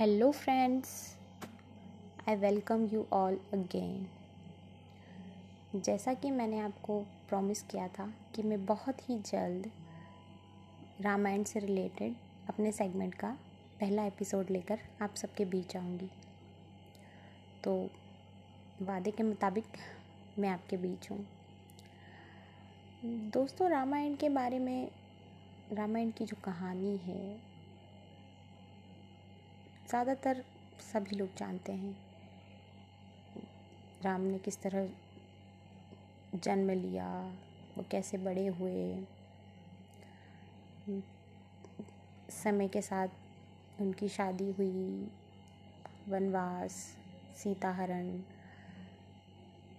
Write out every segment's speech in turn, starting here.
Hello friends I welcome you all again जैसा कि मैंने आपको प्रॉमिस किया था कि मैं बहुत ही जल्द रामायण से रिलेटेड अपने सेगमेंट का पहला एपिसोड लेकर आप सबके बीच आऊँगी। तो वादे के मुताबिक मैं आपके बीच हूँ। दोस्तों, रामायण के बारे में, रामायण की जो कहानी है ज़्यादातर सभी लोग जानते हैं। राम ने किस तरह जन्म लिया, वो कैसे बड़े हुए। समय के साथ उनकी शादी हुई, वनवास सीता हरण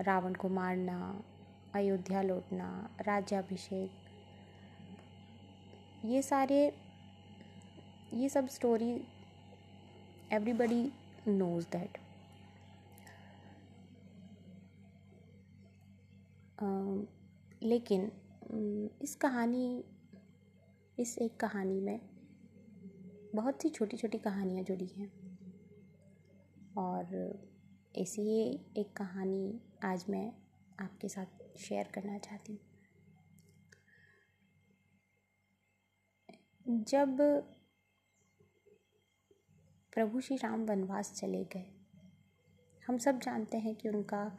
रावण को मारना, अयोध्या लौटना, राज्याभिषेक। ये सारे, ये सब story everybody knows that. Uh, लेकिन इस कहानी इस एक कहानी में बहुत सी छोटी छोटी कहानियाँ जुड़ी हैं। और ऐसी ही एक कहानी आज मैं आपके साथ शेयर करना चाहती हूँ। जब प्रभु श्री राम वनवास चले गए। हम सब जानते हैं कि उनका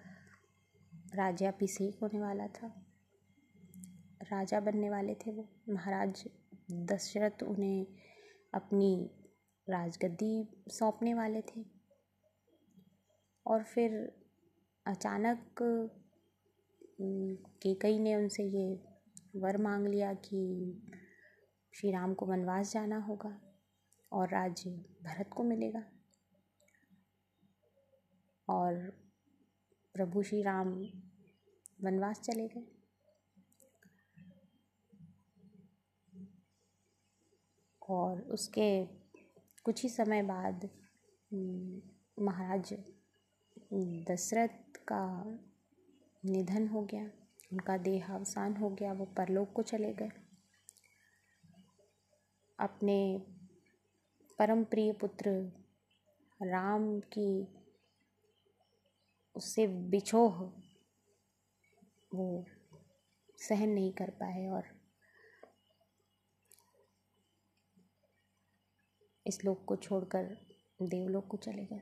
राज्याभिषेक होने वाला था। राजा बनने वाले थे वो। महाराज दशरथ उन्हें अपनी राजगद्दी सौंपने वाले थे। और फिर अचानक केकई ने उनसे ये वर मांग लिया कि श्री राम को वनवास जाना होगा। और राज्य भरत को मिलेगा। और प्रभु श्री राम वनवास चले गए। और उसके कुछ ही समय बाद महाराज दशरथ का निधन हो गया। उनका देहावसान हो गया। वो परलोक को चले गए। अपने परम प्रिय पुत्र राम की उससे बिछोह वो सहन नहीं कर पाए और इस लोक को छोड़कर देवलोक को चले गए।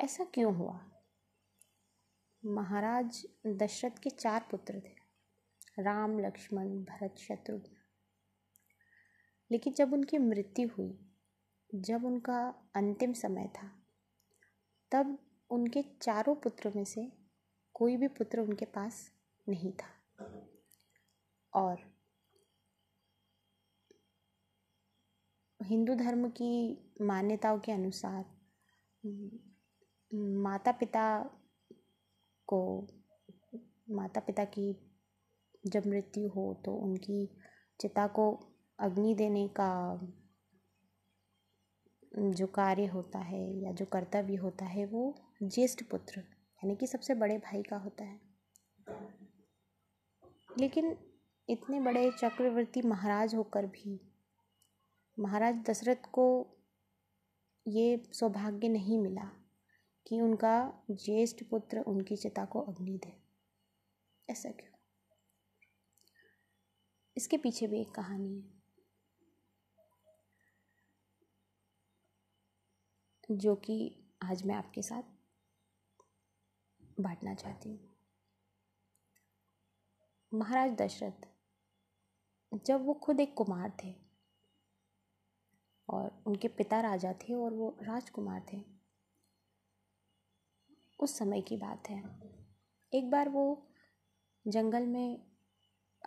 ऐसा क्यों हुआ? महाराज दशरथ के चार पुत्र थे, राम, लक्ष्मण, भरत शत्रुघ्न लेकिन जब उनकी मृत्यु हुई, जब उनका अंतिम समय था, तब उनके चारों पुत्रों में से कोई भी पुत्र उनके पास नहीं था। और हिंदू धर्म की मान्यताओं के अनुसार माता पिता को माता पिता की जब मृत्यु हो तो उनकी चिता को अग्नि देने का जो कार्य होता है या जो कर्तव्य होता है वो ज्येष्ठ पुत्र, यानी कि सबसे बड़े भाई का होता है। लेकिन इतने बड़े चक्रवर्ती महाराज होकर भी, महाराज दशरथ को ये सौभाग्य नहीं मिला कि उनका ज्येष्ठ पुत्र उनकी चिता को अग्नि दे। ऐसा क्यों? इसके पीछे भी एक कहानी है। जो कि आज मैं आपके साथ बांटना चाहती हूँ। महाराज दशरथ, जब वो खुद एक कुमार थे और उनके पिता राजा थे और वो राजकुमार थे, उस समय की बात है। एक बार वो जंगल में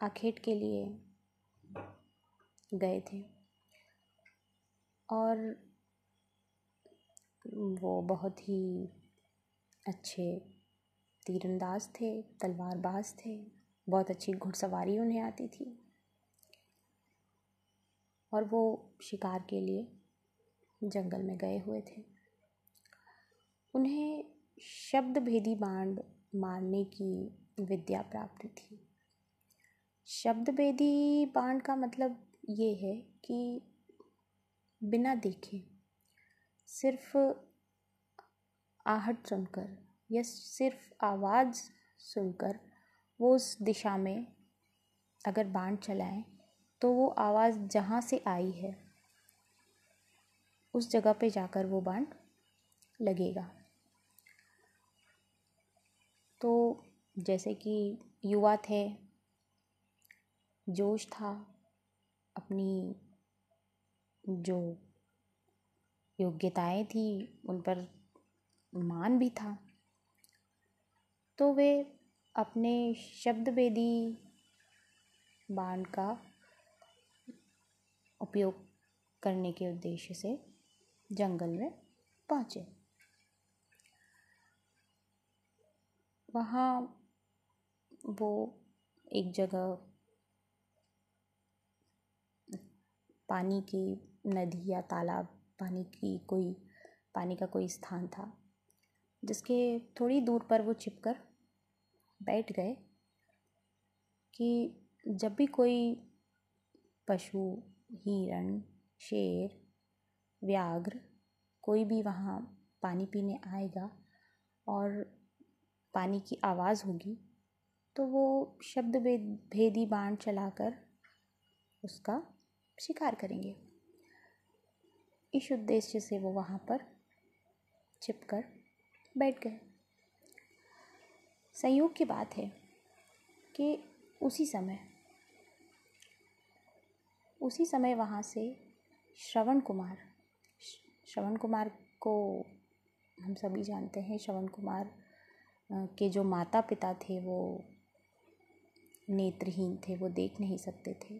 आखेट के लिए गए थे और वो बहुत ही अच्छे तीरंदाज थे, तलवारबाज थे, बहुत अच्छी घुड़सवारी उन्हें आती थी। और वो शिकार के लिए जंगल में गए हुए थे। उन्हें शब्द भेदी बाण मारने की विद्या प्राप्त थी। शब्द भेदी बाण का मतलब ये है कि बिना देखे सिर्फ़ आहट सुनकर या सिर्फ़ आवाज़ सुनकर वो उस दिशा में अगर बाण चलाएँ तो वो आवाज़ जहाँ से आई है, उस जगह पे जाकर वो बाण लगेगा। तो जैसे कि युवा थे, जोश था, अपनी जो योग्यताएँ थी, उन पर मान भी था। तो वे अपने शब्द वेदी बाण का उपयोग करने के उद्देश्य से जंगल में पहुँचे। वहाँ वो एक जगह पानी की नदी या तालाब पानी की कोई, पानी का कोई स्थान था, जिसके थोड़ी दूर पर वो छिपकर बैठ गए कि जब भी कोई पशु, हिरण, शेर, व्याघ्र कोई भी वहाँ पानी पीने आएगा और पानी की आवाज़ होगी तो वो शब्द भेदी बाण चलाकर उसका शिकार करेंगे। इस उद्देश्य से वो वहाँ पर छिपकर बैठ गए। संयोग की बात है कि उसी समय उसी समय वहाँ से श्रवण कुमार श्रवण कुमार को हम सभी जानते हैं, श्रवण कुमार के जो माता पिता थे वो नेत्रहीन थे, वो देख नहीं सकते थे।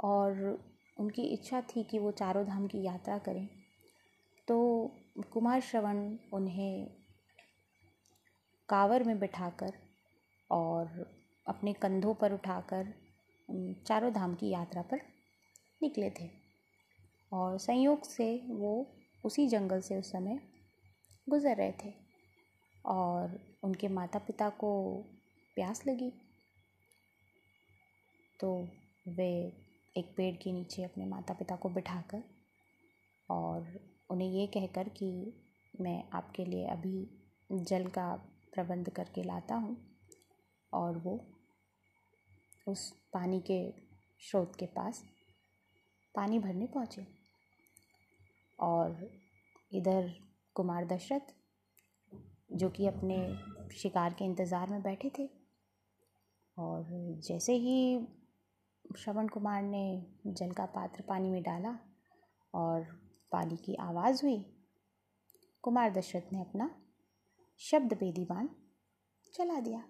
और उनकी इच्छा थी कि वो चारों धाम की यात्रा करें। तो कुमार श्रवण उन्हें कावर में बिठाकर और अपने कंधों पर उठाकर चारों धाम की यात्रा पर निकले थे। और संयोग से वो उसी जंगल से उस समय गुज़र रहे थे और उनके माता पिता को प्यास लगी। तो वे एक पेड़ के नीचे अपने माता पिता को बिठाकर और उन्हें ये कहकर कि मैं आपके लिए अभी जल का प्रबंध करके लाता हूँ और वो उस पानी के स्रोत के पास पानी भरने पहुँचे। और इधर कुमार दशरथ, जो कि अपने शिकार के इंतज़ार में बैठे थे और जैसे ही श्रवण कुमार ने जल का पात्र पानी में डाला और पानी की आवाज़ हुई। कुमार दशरथ ने अपना शब्द भेदी बाण चला दिया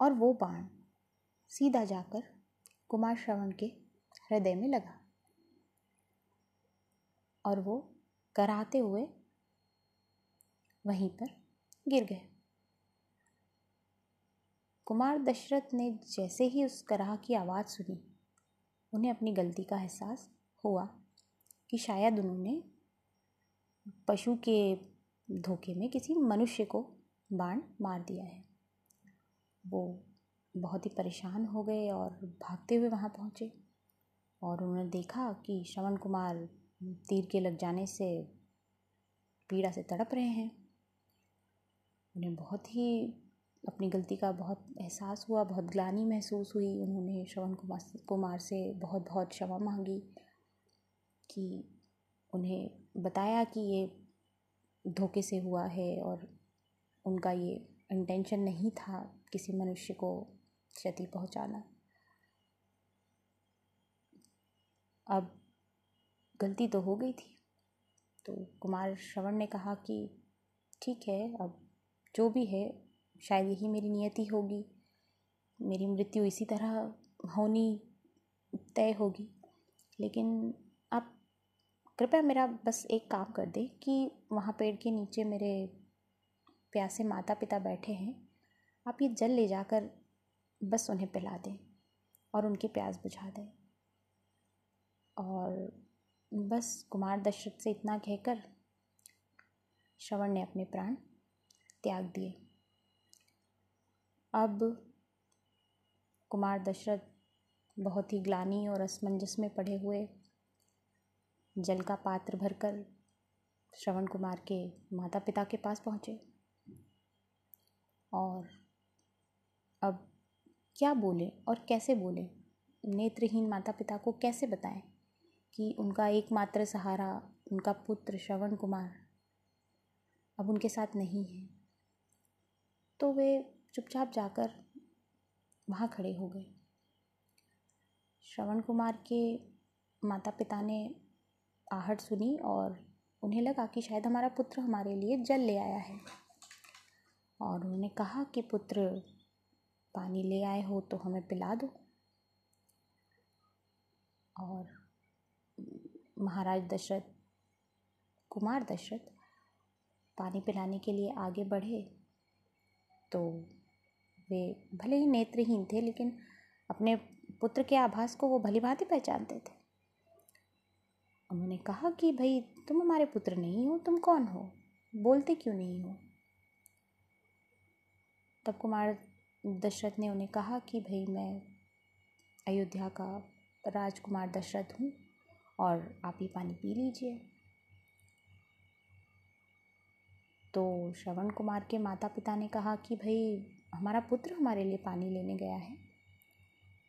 और वो बाण सीधा जाकर कुमार श्रवण के हृदय में लगा और वो कराते हुए वहीं पर गिर गए। कुमार दशरथ ने जैसे ही उस कराह की आवाज़ सुनी, उन्हें अपनी गलती का एहसास हुआ कि शायद उन्होंने पशु के धोखे में किसी मनुष्य को बाण मार दिया है। वो बहुत ही परेशान हो गए और भागते हुए वहाँ पहुँचे और उन्होंने देखा कि श्रवण कुमार तीर के लग जाने से पीड़ा से तड़प रहे हैं। उन्हें बहुत ही अपनी गलती का बहुत एहसास हुआ, बहुत ग्लानी महसूस हुई। उन्होंने श्रवण कुमार कुमार से बहुत बहुत क्षमा मांगी कि उन्हें बताया कि ये धोखे से हुआ है और उनका ये इंटेंशन नहीं था किसी मनुष्य को क्षति पहुंचाना। अब गलती तो हो गई थी। तो कुमार श्रवण ने कहा कि, ठीक है, अब जो भी है शायद यही मेरी नियति होगी। मेरी मृत्यु इसी तरह होनी तय होगी। लेकिन आप कृपया मेरा बस एक काम कर दें कि वहाँ पेड़ के नीचे मेरे प्यासे माता पिता बैठे हैं। आप ये जल ले जाकर बस उन्हें पिला दें और उनकी प्यास बुझा दें। और बस कुमार दशरथ से इतना कहकर श्रवण ने अपने प्राण त्याग दिए। अब कुमार दशरथ बहुत ही ग्लानी और असमंजस में पड़े हुए जल का पात्र भरकर श्रवण कुमार के माता पिता के पास पहुँचे। और अब क्या बोले और कैसे बोले? नेत्रहीन माता पिता को कैसे बताएँ कि उनका एकमात्र सहारा, उनका पुत्र श्रवण कुमार अब उनके साथ नहीं है? तो वे चुपचाप जाकर वहाँ खड़े हो गए। श्रवण कुमार के माता पिता ने आहट सुनी और उन्हें लगा कि शायद हमारा पुत्र हमारे लिए जल ले आया है। और उन्होंने कहा कि, पुत्र, पानी ले आए हो तो हमें पिला दो। और महाराज दशरथ, कुमार दशरथ पानी पिलाने के लिए आगे बढ़े तो वे भले ही नेत्रहीन थे, लेकिन अपने पुत्र के आभास को वो भली भांति पहचानते थे। उन्होंने कहा कि, भाई, तुम हमारे पुत्र नहीं हो, तुम कौन हो? बोलते क्यों नहीं हो? तब कुमार दशरथ ने उन्हें कहा कि, भाई, मैं अयोध्या का राजकुमार दशरथ हूँ, और आप ही पानी पी लीजिए। तो श्रवण कुमार के माता पिता ने कहा कि, भाई हमारा पुत्र हमारे लिए पानी लेने गया है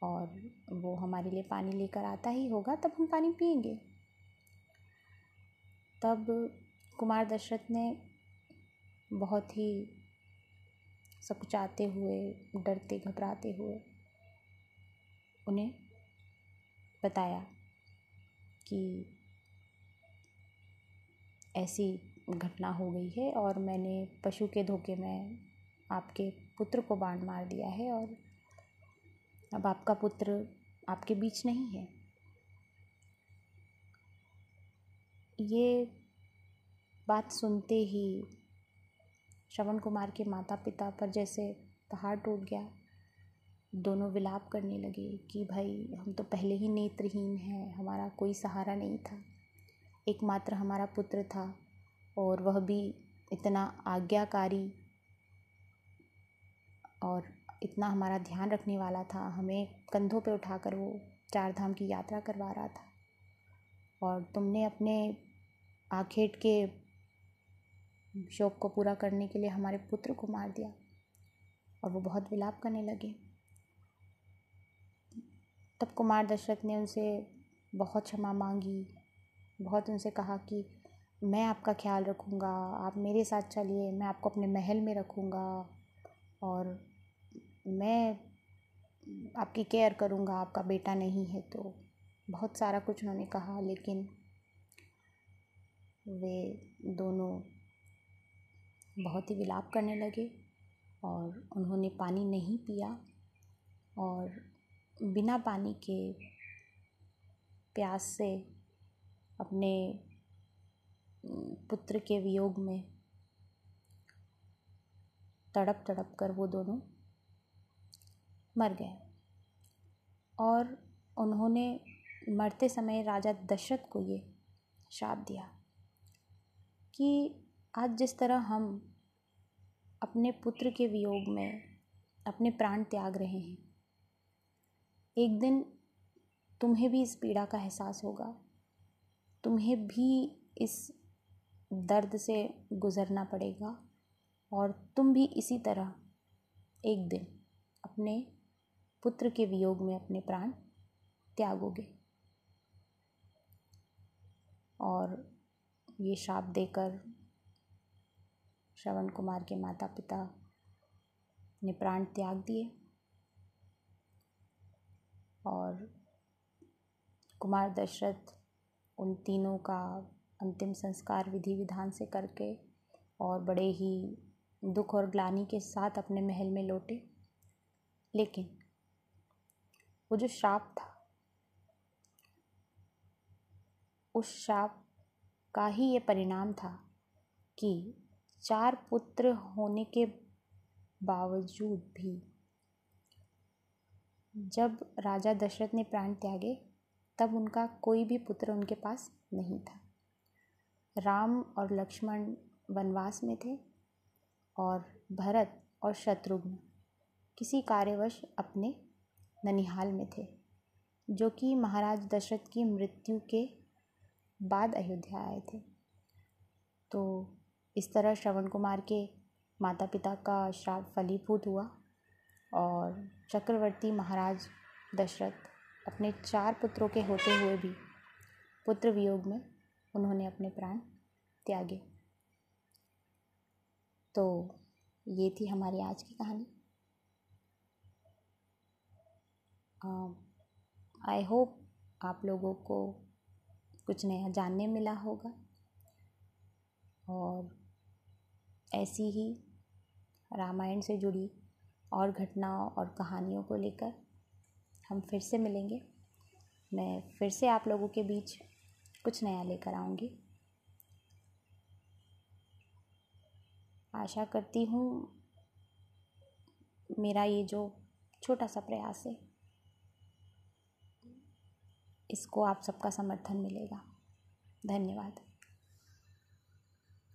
और वो हमारे लिए पानी लेकर आता ही होगा, तब हम पानी पियेंगे। तब कुमार दशरथ ने बहुत ही सकुचाते हुए, डरते, घबराते हुए उन्हें बताया कि ऐसी घटना हो गई है और मैंने पशु के धोखे में आपके पुत्र को बाण मार दिया है और अब आपका पुत्र आपके बीच नहीं है। ये बात सुनते ही श्रवण कुमार के माता पिता पर जैसे पहाड़ टूट गया, दोनों विलाप करने लगे कि भाई, हम तो पहले ही नेत्रहीन हैं, हमारा कोई सहारा नहीं था। एकमात्र हमारा पुत्र था और वह भी इतना आज्ञाकारी और इतना हमारा ध्यान रखने वाला था, हमें कंधों पे उठाकर वो चार धाम की यात्रा करवा रहा था। और तुमने अपने आखेट के शौक को पूरा करने के लिए हमारे पुत्र को मार दिया और वो बहुत विलाप करने लगे। तब कुमार दशरथ ने उनसे बहुत क्षमा मांगी, बहुत उनसे कहा कि मैं आपका ख्याल रखूँगा, आप मेरे साथ चलिए, मैं आपको अपने महल में रखूँगा और मैं आपकी केयर करूँगा, आपका बेटा नहीं है तो बहुत सारा कुछ उन्होंने कहा, लेकिन वे दोनों बहुत ही विलाप करने लगे और उन्होंने पानी नहीं पिया और बिना पानी के प्यास से अपने पुत्र के वियोग में तड़प तड़प कर वो दोनों मर गए। और उन्होंने मरते समय राजा दशरथ को ये शाप दिया कि आज जिस तरह हम अपने पुत्र के वियोग में अपने प्राण त्याग रहे हैं, एक दिन तुम्हें भी इस पीड़ा का एहसास होगा। तुम्हें भी इस दर्द से गुज़रना पड़ेगा और तुम भी इसी तरह एक दिन अपने पुत्र के वियोग में अपने प्राण त्यागोगे। और ये शाप देकर श्रवण कुमार के माता पिता ने प्राण त्याग दिए और कुमार दशरथ उन तीनों का अंतिम संस्कार विधि विधान से करके और बड़े ही दुख और ग्लानी के साथ अपने महल में लौटे। लेकिन वो जो श्राप था, उस श्राप का ही ये परिणाम था कि चार पुत्र होने के बावजूद भी जब राजा दशरथ ने प्राण त्यागे, तब उनका कोई भी पुत्र उनके पास नहीं था। राम और लक्ष्मण वनवास में थे और भरत और शत्रुघ्न किसी कार्यवश अपने ननिहाल में थे, जो कि महाराज दशरथ की मृत्यु के बाद अयोध्या आए थे। तो इस तरह श्रवण कुमार के माता पिता का श्राप फलीभूत हुआ और चक्रवर्ती महाराज दशरथ अपने चार पुत्रों के होते हुए भी पुत्र वियोग में उन्होंने अपने प्राण त्यागे। तो ये थी हमारी आज की कहानी। आई होप आप लोगों को कुछ नया जानने मिला होगा। और ऐसी ही रामायण से जुड़ी और घटनाओं और कहानियों को लेकर हम फिर से मिलेंगे। मैं फिर से आप लोगों के बीच कुछ नया लेकर आऊँगी। आशा करती हूँ मेरा ये जो छोटा सा प्रयास है इसको आप सबका समर्थन मिलेगा। धन्यवाद।